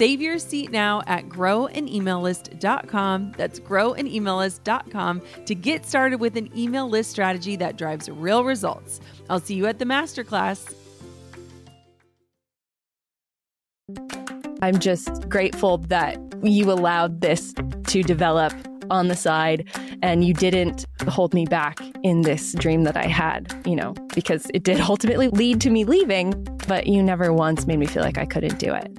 Save your seat now at growanemaillist.com. That's growanemaillist.com to get started with an email list strategy that drives real results. I'll see you at the masterclass. I'm just grateful that you allowed this to develop on the side and you didn't hold me back in this dream that I had, you know, because it did ultimately lead to me leaving, but you never once made me feel like I couldn't do it.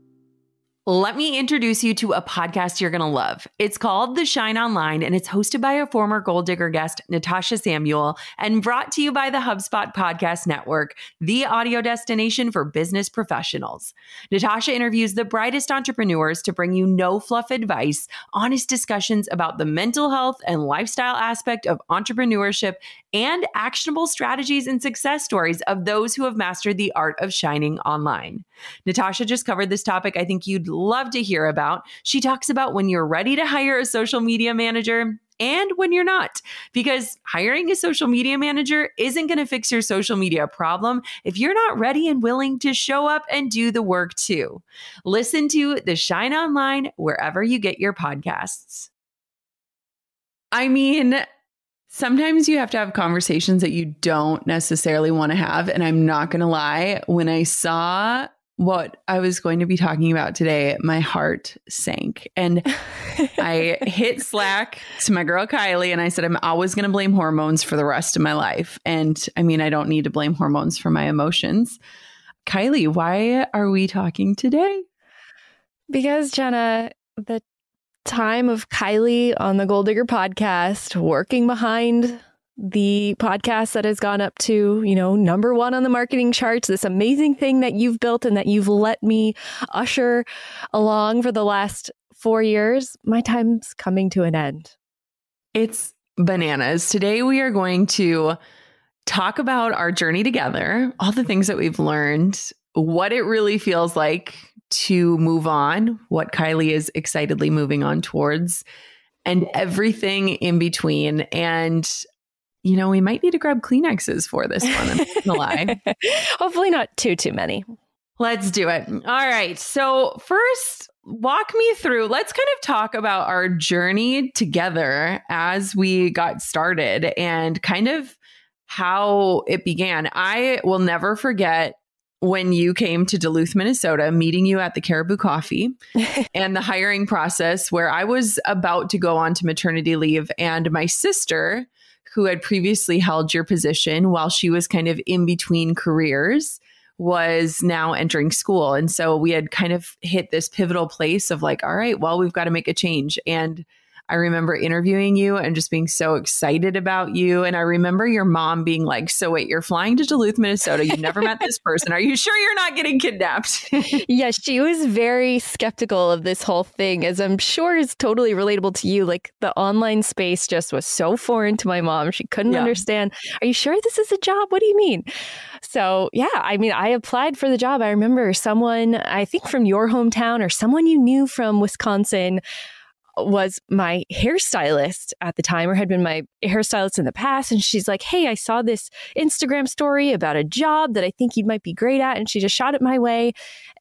Let me introduce you to a podcast you're going to love. It's called The Shine Online, and it's hosted by a former Goal Digger guest, Natasha Samuel, and brought to you by the HubSpot Podcast Network, the audio destination for business professionals. Natasha interviews the brightest entrepreneurs to bring you no fluff advice, honest discussions about the mental health and lifestyle aspect of entrepreneurship, and actionable strategies and success stories of those who have mastered the art of shining online. Natasha just covered this topic I think you'd love to hear about. She talks about when you're ready to hire a social media manager and when you're not, because hiring a social media manager isn't going to fix your social media problem if you're not ready and willing to show up and do the work too. Listen to the Shine Online wherever you get your podcasts. I mean, sometimes you have to have conversations that you don't necessarily want to have. And I'm not going to lie, when I saw what I was going to be talking about today, my heart sank. And I hit Slack to my girl Kylie and I said, I'm always going to blame hormones for the rest of my life. And I mean, I don't need to blame hormones for my emotions. Kylie, why are we talking today? Because, Jenna, the time of Kylie on the Goal Digger podcast, working behind the podcast that has gone up to, you know, number one on the marketing charts, this amazing thing that you've built and that you've let me usher along for the last four years, my time's coming to an end. It's bananas. Today we are going to talk about our journey together, all the things that we've learned, what it really feels like to move on, what Kylie is excitedly moving on towards, and everything in between. And you know, we might need to grab Kleenexes for this one. I'm not gonna lie. Hopefully, not too too many. Let's do it. All right. So first, walk me through. Let's kind of talk about our journey together as we got started and kind of how it began. I will never forget when you came to Duluth, Minnesota, meeting you at the Caribou Coffee and the hiring process where I was about to go on to maternity leave and my sister who had previously held your position while she was kind of in between careers was now entering school. And so we had kind of hit this pivotal place of like, all right, well, we've got to make a change. And I remember interviewing you and just being so excited about you. And I remember your mom being like, So, wait, you're flying to Duluth, Minnesota. You've never met this person. Are you sure you're not getting kidnapped? yeah, she was very skeptical of this whole thing, as I'm sure is totally relatable to you. Like the online space just was so foreign to my mom. She couldn't yeah. understand. Are you sure this is a job? What do you mean? So, yeah, I mean, I applied for the job. I remember someone, I think from your hometown or someone you knew from Wisconsin was my hairstylist at the time or had been my hairstylist in the past and she's like hey i saw this instagram story about a job that i think you might be great at and she just shot it my way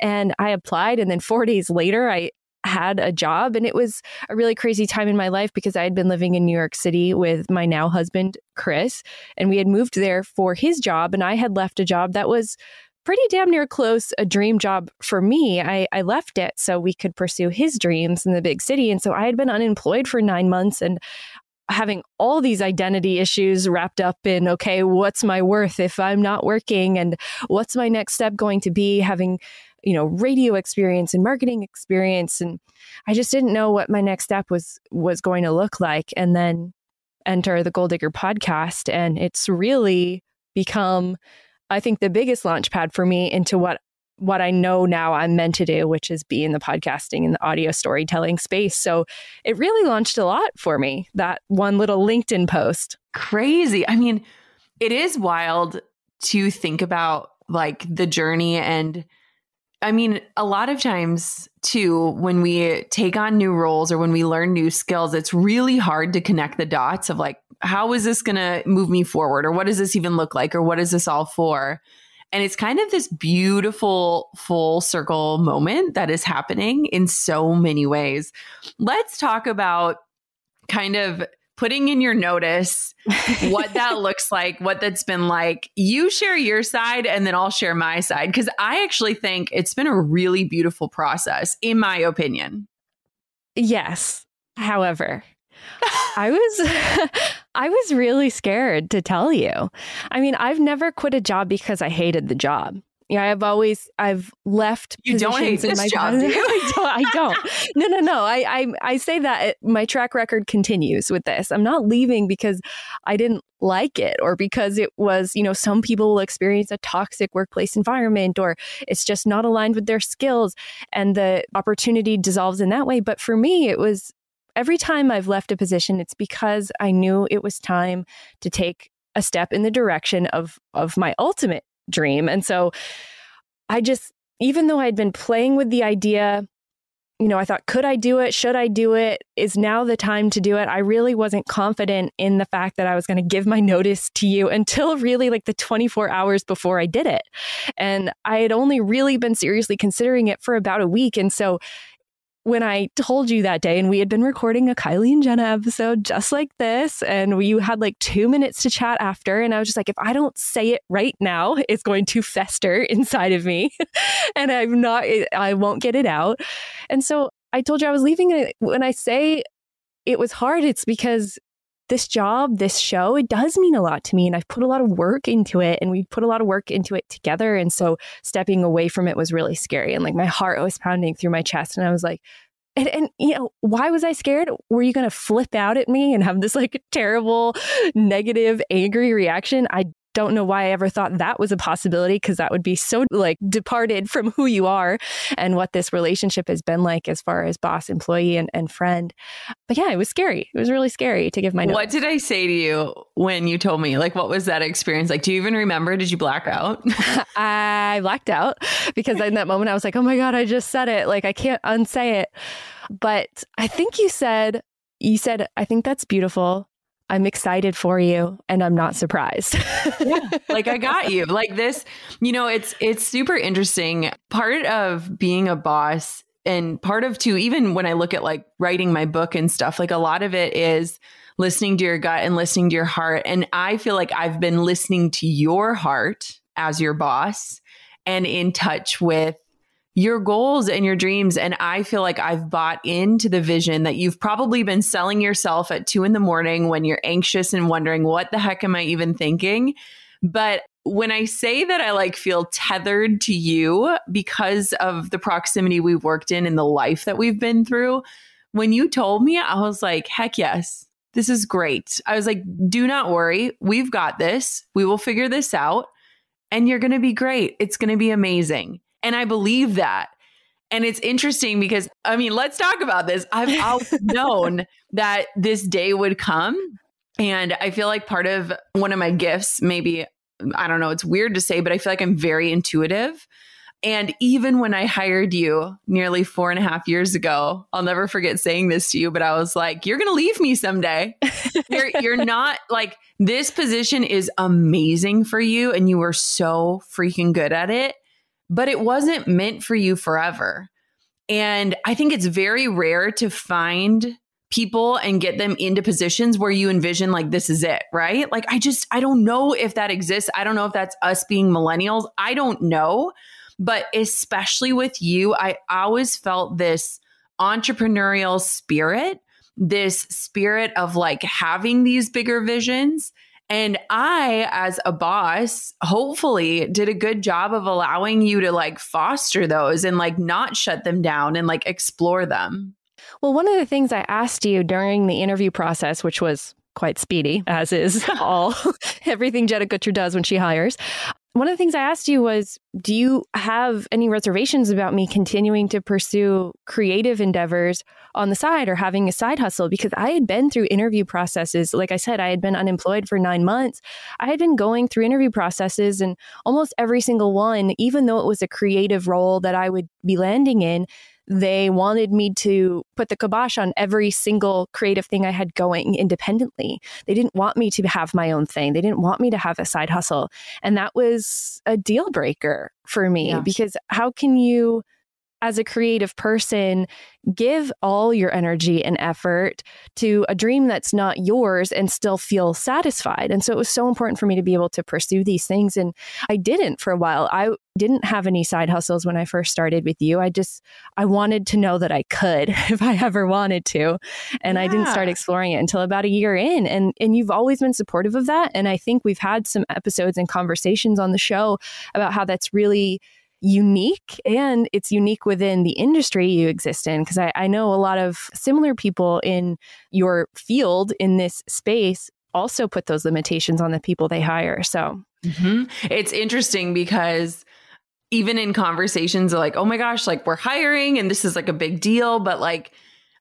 and i applied and then four days later i had a job and it was a really crazy time in my life because I had been living in New York City with my now husband Chris and we had moved there for his job and I had left a job that was pretty damn near close a dream job for me. I, I left it so we could pursue his dreams in the big city. And so I had been unemployed for nine months and having all these identity issues wrapped up in okay, what's my worth if I'm not working? And what's my next step going to be? Having you know radio experience and marketing experience and i just didn't know what my next step was was going to look like and then enter the goal digger podcast and it's really become I think the biggest launch pad for me into what what I know now I'm meant to do, which is be in the podcasting and the audio storytelling space. So it really launched a lot for me, that one little LinkedIn post. Crazy. I mean, it is wild to think about like the journey and I mean, a lot of times too, when we take on new roles or when we learn new skills, it's really hard to connect the dots of like, how is this going to move me forward? Or what does this even look like? Or what is this all for? And it's kind of this beautiful full circle moment that is happening in so many ways. Let's talk about kind of putting in your notice what that looks like, what that's been like. You share your side and then I'll share my side because I actually think it's been a really beautiful process, in my opinion. Yes. However, I was I was really scared to tell you. I mean, I've never quit a job because I hated the job yeah, I've always I've left. You don't hate this job, do I don't. I don't. no, no, no. I, I I say that it, my track record continues with this. I'm not leaving because I didn't like it or because it was, you know, some people will experience a toxic workplace environment or it's just not aligned with their skills and the opportunity dissolves in that way. But for me, it was every time I've left a position, it's because I knew it was time to take a step in the direction of of my ultimate dream. And so I just, even though I'd been playing with the idea, you know, I thought, could I do it? Should I do it? Is now the time to do it? I really wasn't confident in the fact that I was going to give my notice to you until really like the 24 hours before I did it. And I had only really been seriously considering it for about a week. And so when I told you that day, and we had been recording a Kylie and Jenna episode just like this, and we had like two minutes to chat after, and I was just like, if I don't say it right now, it's going to fester inside of me, and I'm not, I won't get it out. And so I told you I was leaving it. When I say it was hard, it's because this job, this show, it does mean a lot to me. And I've put a lot of work into it and we put a lot of work into it together. And so stepping away from it was really scary. And like my heart was pounding through my chest. And I was like, and, and you know, why was I scared? Were you going to flip out at me and have this like terrible, negative, angry reaction? I don't know why I ever thought that was a possibility because that would be so like departed from who you are and what this relationship has been like as far as boss, employee, and, and friend. But yeah, it was scary. It was really scary to give my notes. What did I say to you when you told me? Like, what was that experience like? Do you even remember? Did you black out? I blacked out because in that moment I was like, oh my God, I just said it. Like, I can't unsay it. But I think you said, you said, I think that's beautiful. I'm excited for you and I'm not surprised. yeah. Like I got you. Like this, you know, it's it's super interesting. Part of being a boss and part of too even when I look at like writing my book and stuff, like a lot of it is listening to your gut and listening to your heart and I feel like I've been listening to your heart as your boss and in touch with your goals and your dreams. And I feel like I've bought into the vision that you've probably been selling yourself at two in the morning when you're anxious and wondering, what the heck am I even thinking? But when I say that I like feel tethered to you because of the proximity we've worked in and the life that we've been through, when you told me, I was like, heck yes, this is great. I was like, do not worry. We've got this. We will figure this out and you're going to be great. It's going to be amazing. And I believe that. And it's interesting because, I mean, let's talk about this. I've always known that this day would come. And I feel like part of one of my gifts, maybe, I don't know, it's weird to say, but I feel like I'm very intuitive. And even when I hired you nearly four and a half years ago, I'll never forget saying this to you, but I was like, you're going to leave me someday. you're, you're not like, this position is amazing for you and you are so freaking good at it, but it wasn't meant for you forever. And I think it's very rare to find people and get them into positions where you envision like this is it, right? Like I just I don't know if that exists. I don't know if that's us being millennials. I don't know. But especially with you, I always felt this entrepreneurial spirit, this spirit of like having these bigger visions. And I, as a boss, hopefully did a good job of allowing you to like foster those and like not shut them down and like explore them. Well, one of the things I asked you during the interview process, which was quite speedy, as is all everything Jenna Kutcher does when she hires, one of the things I asked you was Do you have any reservations about me continuing to pursue creative endeavors on the side or having a side hustle? Because I had been through interview processes. Like I said, I had been unemployed for nine months. I had been going through interview processes, and almost every single one, even though it was a creative role that I would be landing in, they wanted me to put the kibosh on every single creative thing I had going independently. They didn't want me to have my own thing. They didn't want me to have a side hustle. And that was a deal breaker for me yeah. because how can you as a creative person, give all your energy and effort to a dream that's not yours and still feel satisfied. And so it was so important for me to be able to pursue these things. And I didn't for a while. I didn't have any side hustles when I first started with you. I just, I wanted to know that I could if I ever wanted to. And yeah. I didn't start exploring it until about a year in. And, and you've always been supportive of that. And I think we've had some episodes and conversations on the show about how that's really unique and it's unique within the industry you exist in. Because I, I know a lot of similar people in your field in this space also put those limitations on the people they hire. So mm-hmm. it's interesting because even in conversations like, oh my gosh, like we're hiring and this is like a big deal. But like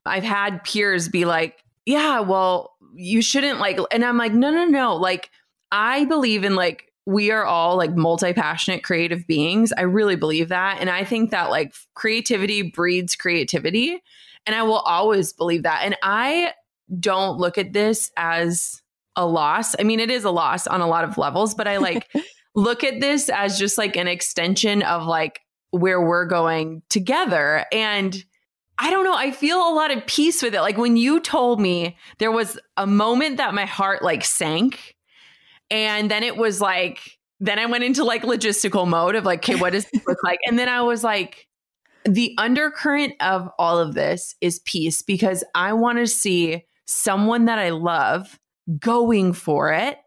I've had peers be like, yeah, well, you shouldn't like, and I'm like, no, no, no. Like I believe in like we are all like multi passionate creative beings. I really believe that. And I think that like creativity breeds creativity. And I will always believe that. And I don't look at this as a loss. I mean, it is a loss on a lot of levels, but I like look at this as just like an extension of like where we're going together. And I don't know, I feel a lot of peace with it. Like when you told me there was a moment that my heart like sank and then it was like, then I went into like logistical mode of like, okay, what does this look like? And then I was like, the undercurrent of all of this is peace because I want to see someone that I love going for it.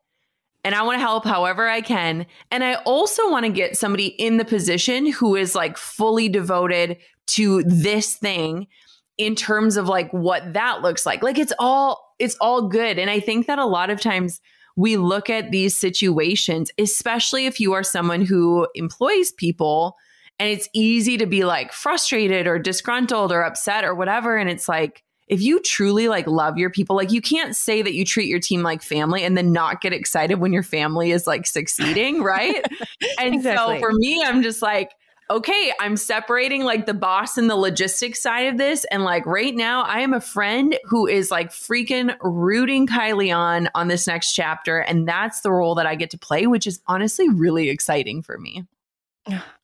And I want to help however I can. And I also want to get somebody in the position who is like fully devoted to this thing in terms of like what that looks like. Like it's all it's all good. And I think that a lot of times we look at these situations, especially if you are someone who employs people and it's easy to be like frustrated or disgruntled or upset or whatever. And it's like, if you truly like love your people, like you can't say that you treat your team like family and then not get excited when your family is like succeeding, right? and exactly. so for me, I'm just like, okay, I'm separating like the boss and the logistics side of this. And like right now, I am a friend who is like freaking rooting Kylie on on this next chapter. And that's the role that I get to play, which is honestly really exciting for me.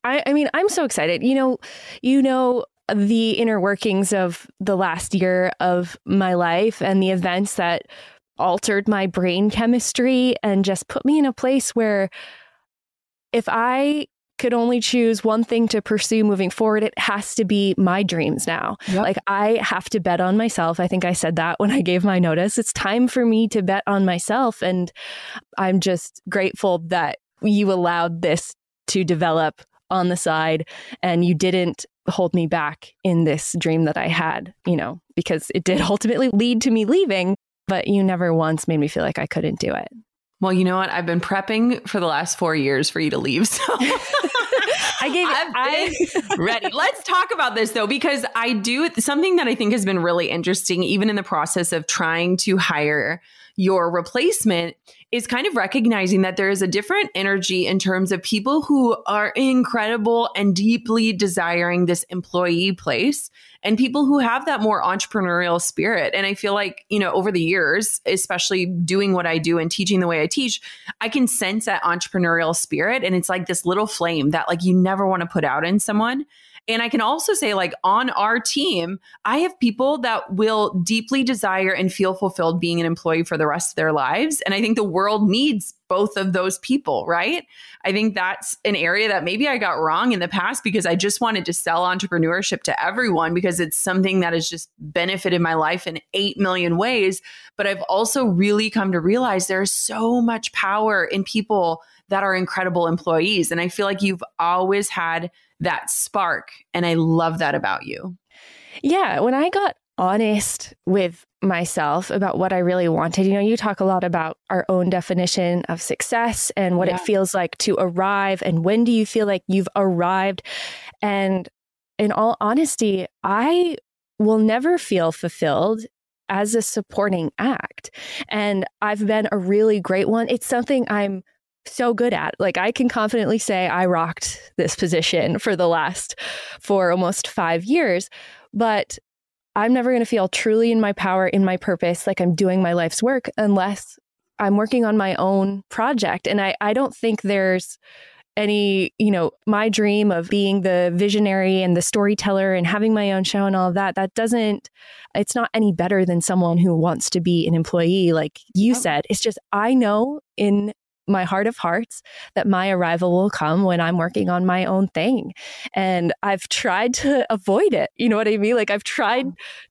I, I mean, I'm so excited. You know, you know, the inner workings of the last year of my life and the events that altered my brain chemistry and just put me in a place where if I could only choose one thing to pursue moving forward, it has to be my dreams now. Yep. Like I have to bet on myself. I think I said that when I gave my notice. It's time for me to bet on myself. And I'm just grateful that you allowed this to develop on the side and you didn't hold me back in this dream that I had, you know, because it did ultimately lead to me leaving, but you never once made me feel like I couldn't do it. Well, you know what? I've been prepping for the last four years for you to leave. So I gave I ready. Let's talk about this though, because I do something that I think has been really interesting, even in the process of trying to hire your replacement is kind of recognizing that there is a different energy in terms of people who are incredible and deeply desiring this employee place and people who have that more entrepreneurial spirit. And I feel like, you know, over the years, especially doing what I do and teaching the way I teach, I can sense that entrepreneurial spirit. And it's like this little flame that like you never want to put out in someone. And I can also say, like, on our team, I have people that will deeply desire and feel fulfilled being an employee for the rest of their lives. And I think the world needs both of those people, right? I think that's an area that maybe I got wrong in the past because I just wanted to sell entrepreneurship to everyone because it's something that has just benefited my life in 8 million ways. But I've also really come to realize there's so much power in people that are incredible employees. And I feel like you've always had that spark. And I love that about you. Yeah. When I got honest with myself about what I really wanted, you know, you talk a lot about our own definition of success and what yeah. it feels like to arrive and when do you feel like you've arrived. And in all honesty, I will never feel fulfilled as a supporting act. And I've been a really great one. It's something I'm so good at. Like I can confidently say I rocked this position for the last for almost 5 years, but I'm never going to feel truly in my power, in my purpose, like I'm doing my life's work unless I'm working on my own project. And I, I don't think there's any, you know, my dream of being the visionary and the storyteller and having my own show and all of that, that doesn't, it's not any better than someone who wants to be an employee. Like you said, it's just, I know in my heart of hearts that my arrival will come when I'm working on my own thing. And I've tried to avoid it. You know what I mean? Like I've tried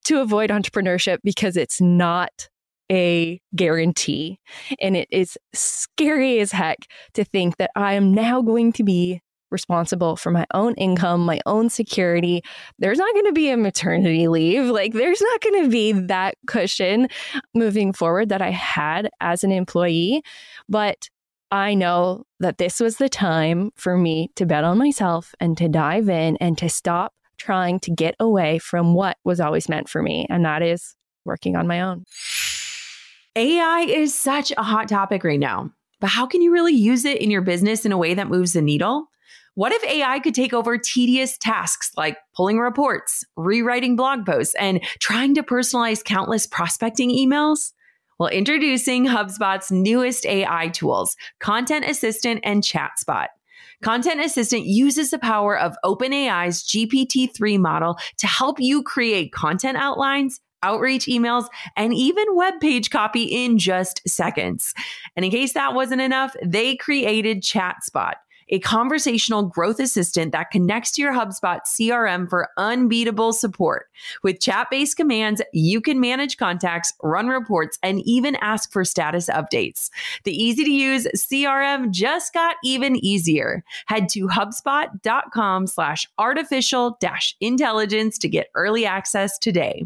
to avoid entrepreneurship because it's not a guarantee. And it is scary as heck to think that I am now going to be responsible for my own income, my own security. There's not going to be a maternity leave. Like, there's not going to be that cushion moving forward that I had as an employee. But I know that this was the time for me to bet on myself and to dive in and to stop trying to get away from what was always meant for me. And that is working on my own. AI is such a hot topic right now, but how can you really use it in your business in a way that moves the needle? What if AI could take over tedious tasks like pulling reports, rewriting blog posts, and trying to personalize countless prospecting emails? Well, introducing HubSpot's newest AI tools, Content Assistant and ChatSpot. Content Assistant uses the power of OpenAI's GPT 3 model to help you create content outlines, outreach emails, and even web page copy in just seconds. And in case that wasn't enough, they created ChatSpot a conversational growth assistant that connects to your HubSpot CRM for unbeatable support. With chat based commands, you can manage contacts, run reports, and even ask for status updates. The easy to use CRM just got even easier. Head to HubSpot.com slash artificial dash intelligence to get early access today.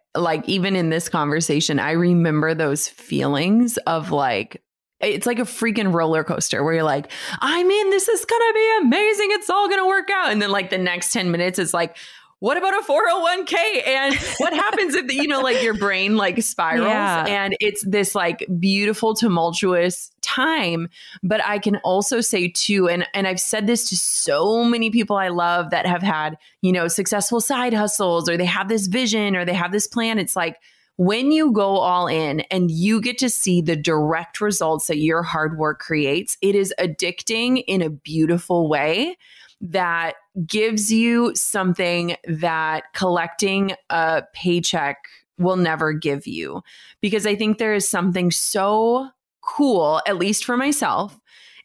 like even in this conversation, I remember those feelings of like, it's like a freaking roller coaster where you're like, I mean, this is gonna be amazing. It's all gonna work out. And then like the next 10 minutes, it's like, what about a 401k and what happens if the, you know like your brain like spirals yeah. and it's this like beautiful tumultuous time but i can also say too and and i've said this to so many people i love that have had you know successful side hustles or they have this vision or they have this plan it's like when you go all in and you get to see the direct results that your hard work creates it is addicting in a beautiful way that gives you something that collecting a paycheck will never give you. Because I think there is something so cool, at least for myself,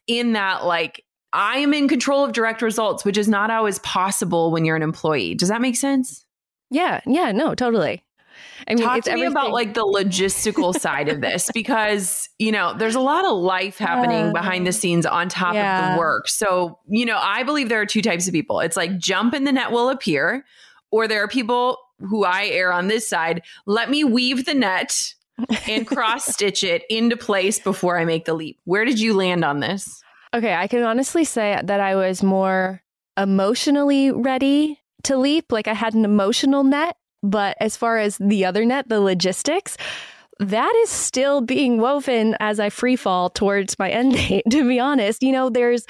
in that, like, I am in control of direct results, which is not always possible when you're an employee. Does that make sense? Yeah. Yeah. No, totally. I mean, talk to me about like the logistical side of this because you know there's a lot of life happening uh, behind the scenes on top yeah. of the work. So you know, I believe there are two types of people. It's like jump and the net will appear, or there are people who I err on this side. Let me weave the net and cross stitch it into place before I make the leap. Where did you land on this? Okay, I can honestly say that I was more emotionally ready to leap. Like I had an emotional net but as far as the other net, the logistics, that is still being woven as I free fall towards my end date. To be honest, you know, there's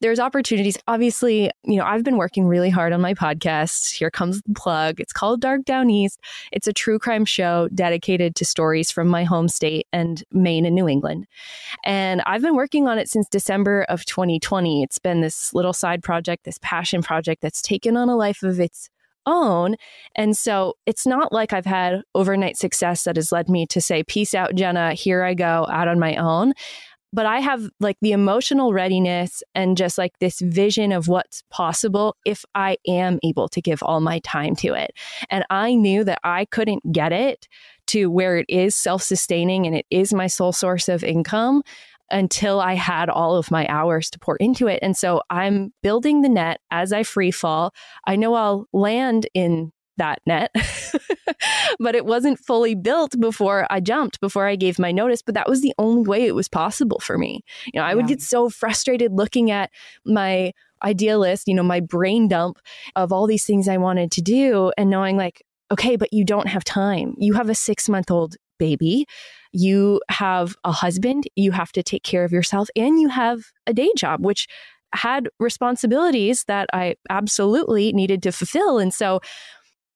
there's opportunities. Obviously, you know, I've been working really hard on my podcast. Here comes the plug. It's called Dark Downeast. It's a true crime show dedicated to stories from my home state and Maine and New England. And I've been working on it since December of 2020. It's been this little side project, this passion project that's taken on a life of its own. And so it's not like I've had overnight success that has led me to say, Peace out, Jenna, here I go out on my own. But I have like the emotional readiness and just like this vision of what's possible if I am able to give all my time to it. And I knew that I couldn't get it to where it is self sustaining and it is my sole source of income until I had all of my hours to pour into it. And so I'm building the net as I free fall. I know I'll land in that net, but it wasn't fully built before I jumped, before I gave my notice. But that was the only way it was possible for me. You know, I yeah. would get so frustrated looking at my idealist, you know, my brain dump of all these things I wanted to do and knowing like, okay, but you don't have time. You have a six month old baby you have a husband, you have to take care of yourself, and you have a day job, which had responsibilities that I absolutely needed to fulfill. And so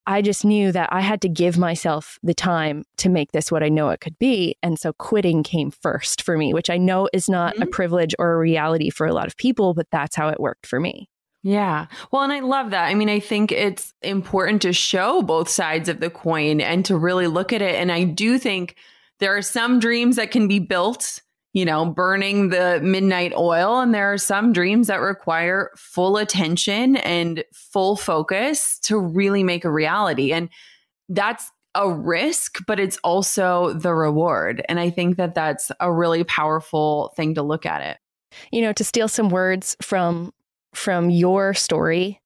I just knew that I had to give myself the time to make this what I know it could be. And so quitting came first for me, which I know is not mm-hmm. a privilege or a reality for a lot of people, but that's how it worked for me. Yeah. Well, and I love that. I mean, I think it's important to show both sides of the coin and to really look at it. And I do think there are some dreams that can be built, you know, burning the midnight oil. And there are some dreams that require full attention and full focus to really make a reality. And that's a risk, but it's also the reward. And I think that that's a really powerful thing to look at it. You know, to steal some words from from your story,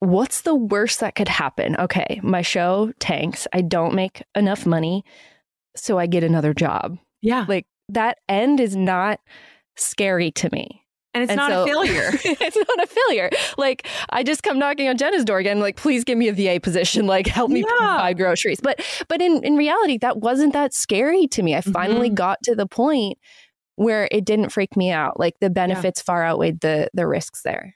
what's the worst that could happen? Okay, my show tanks. I don't make enough money so I get another job. Yeah. Like that end is not scary to me. And it's and not so, a failure. it's not a failure. Like I just come knocking on Jenna's door again, like, please give me a VA position, like help me yeah. buy groceries. But but in, in reality, that wasn't that scary to me. I finally mm-hmm. got to the point where it didn't freak me out. Like the benefits yeah. far outweighed the the risks there.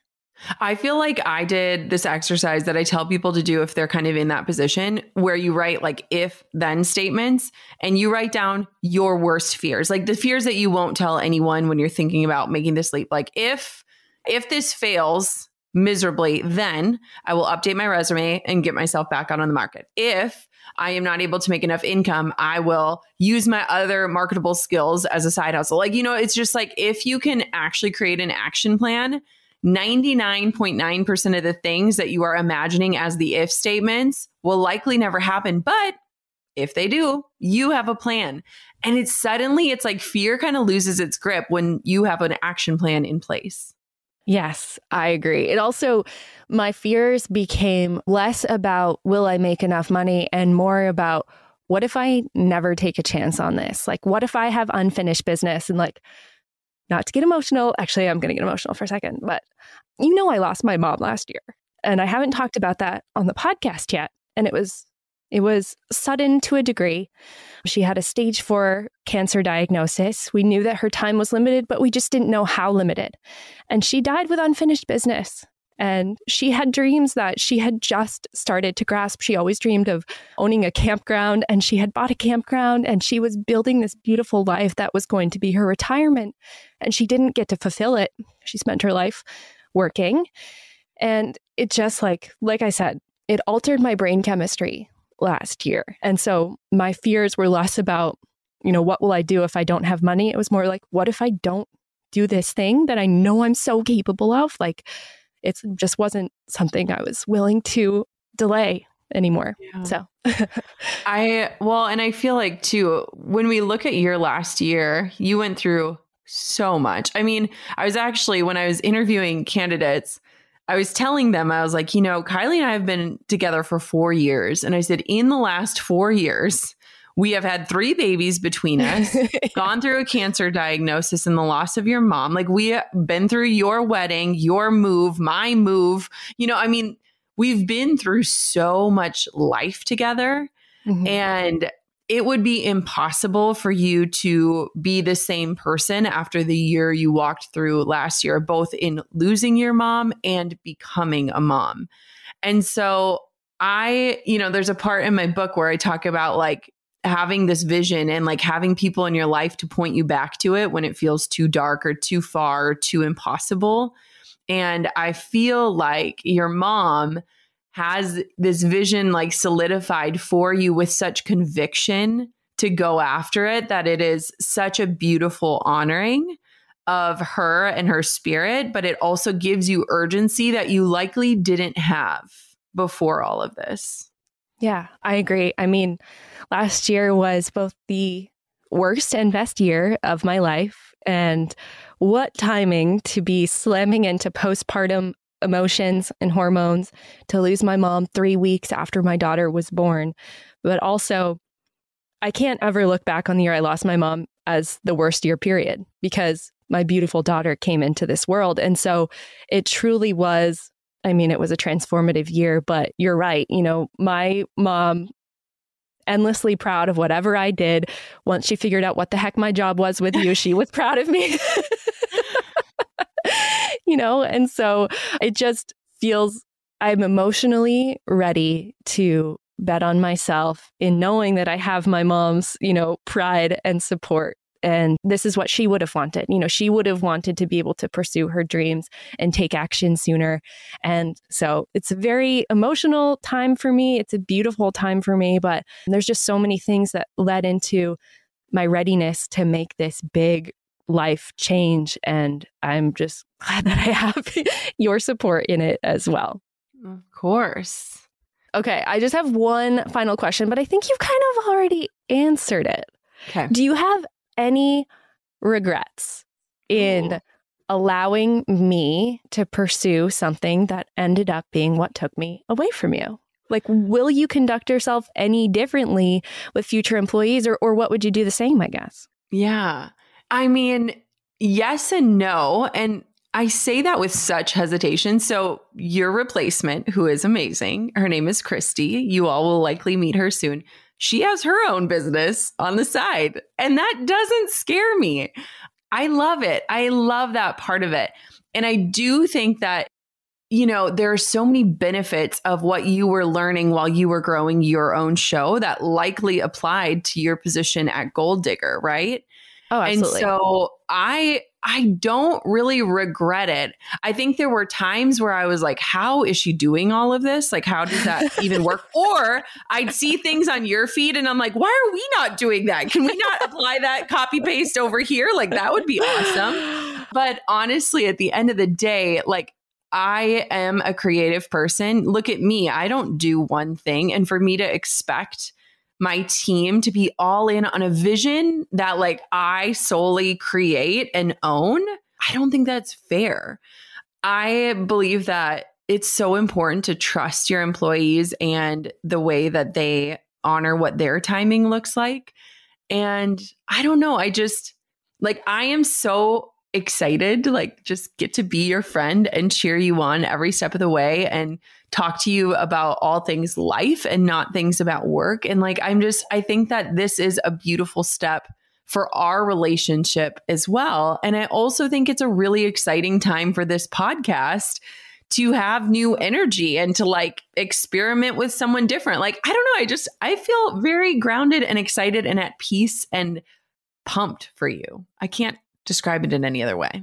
I feel like I did this exercise that I tell people to do if they're kind of in that position where you write like if then statements and you write down your worst fears, like the fears that you won't tell anyone when you're thinking about making this leap. Like if if this fails, miserably, then I will update my resume and get myself back out on the market. If I am not able to make enough income, I will use my other marketable skills as a side hustle. Like, you know, it's just like if you can actually create an action plan, 99.9% of the things that you are imagining as the if statements will likely never happen. But if they do, you have a plan. And it's suddenly, it's like fear kind of loses its grip when you have an action plan in place. Yes, I agree. It also, my fears became less about will I make enough money and more about what if I never take a chance on this? Like, what if I have unfinished business and like, not to get emotional. Actually, I'm going to get emotional for a second, but you know, I lost my mom last year and I haven't talked about that on the podcast yet. And it was it was sudden to a degree. She had a stage four cancer diagnosis. We knew that her time was limited, but we just didn't know how limited. And she died with unfinished business. And she had dreams that she had just started to grasp. She always dreamed of owning a campground, and she had bought a campground, and she was building this beautiful life that was going to be her retirement. And she didn't get to fulfill it. She spent her life working. And it just like, like I said, it altered my brain chemistry last year. And so my fears were less about, you know, what will I do if I don't have money? It was more like, what if I don't do this thing that I know I'm so capable of? Like, it just wasn't something I was willing to delay anymore. Yeah. So I, well, and I feel like too, when we look at your last year, you went through so much. I mean, I was actually, when I was interviewing candidates, I was telling them, I was like, you know, Kylie and I have been together for four years. And I said, in the last four years, we have had three babies between us, gone through a cancer diagnosis and the loss of your mom. Like, we have been through your wedding, your move, my move. You know, I mean, we've been through so much life together. Mm-hmm. And it would be impossible for you to be the same person after the year you walked through last year, both in losing your mom and becoming a mom. And so I, you know, there's a part in my book where I talk about like having this vision and like having people in your life to point you back to it when it feels too dark or too far or too impossible. And I feel like your mom has this vision like solidified for you with such conviction to go after it that it is such a beautiful honoring of her and her spirit, but it also gives you urgency that you likely didn't have before all of this. Yeah, I agree. I mean, last year was both the worst and best year of my life. And what timing to be slamming into postpartum emotions and hormones to lose my mom three weeks after my daughter was born. But also, I can't ever look back on the year I lost my mom as the worst year period because my beautiful daughter came into this world. And so it truly was, I mean, it was a transformative year, but you're right. You know, my mom endlessly proud of whatever I did. Once she figured out what the heck my job was with you, she was proud of me. you know? And so it just feels I'm emotionally ready to bet on myself in knowing that I have my mom's, you know, pride and support. And this is what she would have wanted. You know, she would have wanted to be able to pursue her dreams and take action sooner. And so it's a very emotional time for me. It's a beautiful time for me, but there's just so many things that led into my readiness to make this big life change. And I'm just glad that I have your support in it as well. Of course. Okay, I just have one final question, but I think you've kind of already answered it. Okay. Do you have any regrets in Ooh. allowing me to pursue something that ended up being what took me away from you? Like, will you conduct yourself any differently with future employees, or, or what would you do the same, I guess? Yeah. I mean, yes and no. And I say that with such hesitation. So, your replacement, who is amazing, her name is Christy. You all will likely meet her soon. She has her own business on the side, and that doesn't scare me. I love it. I love that part of it. And I do think that, you know, there are so many benefits of what you were learning while you were growing your own show that likely applied to your position at Goal Digger, right? Oh, absolutely. And so I I don't really regret it. I think there were times where I was like, how is she doing all of this? Like, how does that even work? Or I'd see things on your feed and I'm like, why are we not doing that? Can we not apply that copy paste over here? Like, that would be awesome. But honestly, at the end of the day, like, I am a creative person. Look at me. I don't do one thing. And for me to expect my team to be all in on a vision that like I solely create and own, I don't think that's fair. I believe that it's so important to trust your employees and the way that they honor what their timing looks like. And I don't know, I just like I am so excited to like just get to be your friend and cheer you on every step of the way and talk to you about all things life and not things about work. And like, I'm just, I think that this is a beautiful step for our relationship as well. And I also think it's a really exciting time for this podcast to have new energy and to like experiment with someone different. Like, I don't know. I just, I feel very grounded and excited and at peace and pumped for you. I can't describe it in any other way.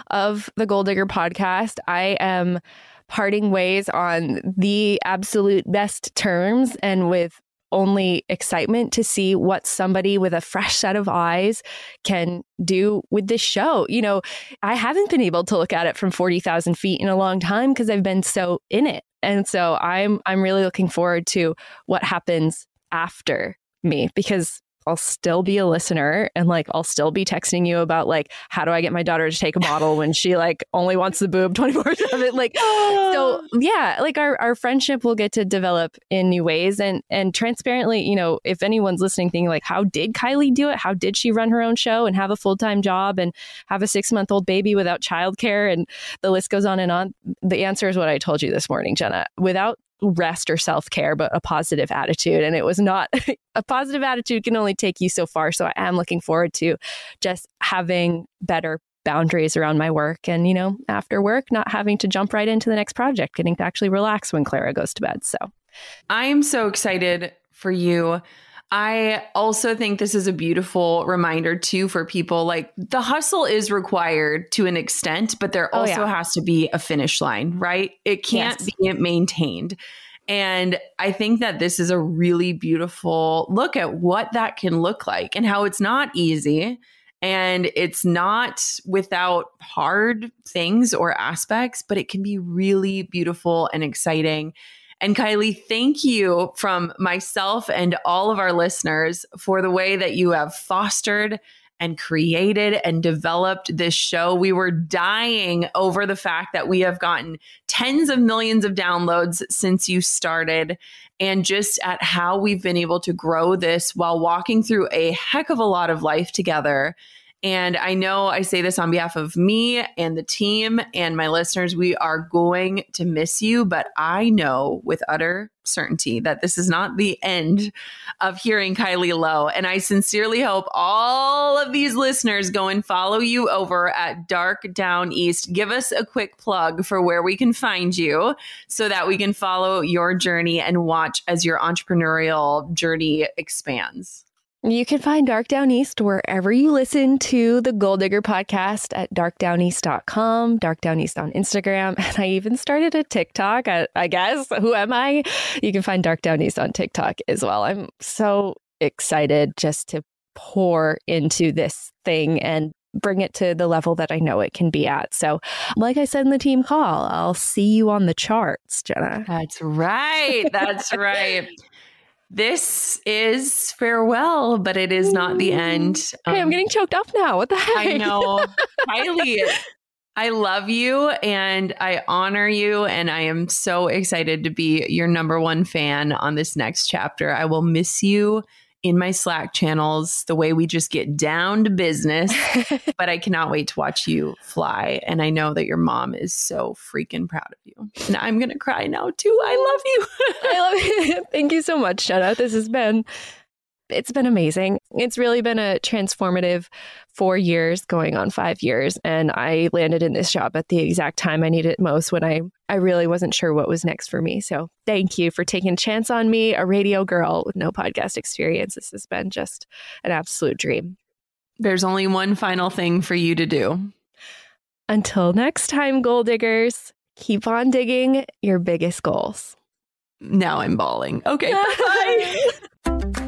of the Goal Digger podcast. I am parting ways on the absolute best terms and with only excitement to see what somebody with a fresh set of eyes can do with this show. You know, I haven't been able to look at it from 40,000 feet in a long time because I've been so in it. And so I'm I'm really looking forward to what happens after me because I'll still be a listener and like I'll still be texting you about like how do I get my daughter to take a bottle when she like only wants the boob 24/7 like so ah. yeah like our our friendship will get to develop in new ways and and transparently you know if anyone's listening thinking like how did Kylie do it? How did she run her own show and have a full-time job and have a 6-month-old baby without childcare? And the list goes on and on. The answer is what I told you this morning Jenna. Without rest or self care, but a positive attitude. And it was not a positive attitude can only take you so far. So I am looking forward to just having better boundaries around my work and, you know, after work, not having to jump right into the next project, getting to actually relax when Clara goes to bed. So I'm so excited for you. I also think this is a beautiful reminder too for people like the hustle is required to an extent, but there oh, also oh, yeah. has to be a finish line, right? It can't yes. be maintained. And I think that this is a really beautiful look at what that can look like and how it's not easy And it's not without hard things or aspects, but it can be really beautiful and exciting. And Kylie, thank you from myself and all of our listeners for the way that you have fostered and created and developed this show. We were dying over the fact that we have gotten tens of millions of downloads since you started, and just at how we've been able to grow this while walking through a heck of a lot of life together and I know I say this on behalf of me and the team and my listeners. We are going to miss you, but I know with utter certainty that this is not the end of hearing Kylie Low. And I sincerely hope all of these listeners go and follow you over at Dark Downeast. Give us a quick plug for where we can find you so that we can follow your journey and watch as your entrepreneurial journey expands. You can find Dark Downeast wherever you listen to the Goal Digger podcast at darkdowneast.com, Dark Downeast on Instagram. And I even started a TikTok, I, I guess. Who am I? You can find Dark Downeast on TikTok as well. I'm so excited just to pour into this thing and bring it to the level that I know it can be at. So, like I said in the team call, I'll see you on the charts, Jenna. That's right. That's right. This is farewell, but it is not the end. Um, hey, I'm getting choked up now. What the heck? I know. Kylie, I love you and I honor you. And I am so excited to be your number one fan on this next chapter. I will miss you in my Slack channels, the way we just get down to business. but I cannot wait to watch you fly. And I know that your mom is so freaking proud of you. And I'm going to cry now too. I love you. I love you. Thank you so much, Jenna. This has been it's been amazing. It's really been a transformative four years, going on five years. And I landed in this job at the exact time I needed it most when I, I really wasn't sure what was next for me. So thank you for taking a chance on me, a radio girl with no podcast experience. This has been just an absolute dream. There's only one final thing for you to do. Until next time, gold diggers, keep on digging your biggest goals. Now I'm bawling. Okay. Bye.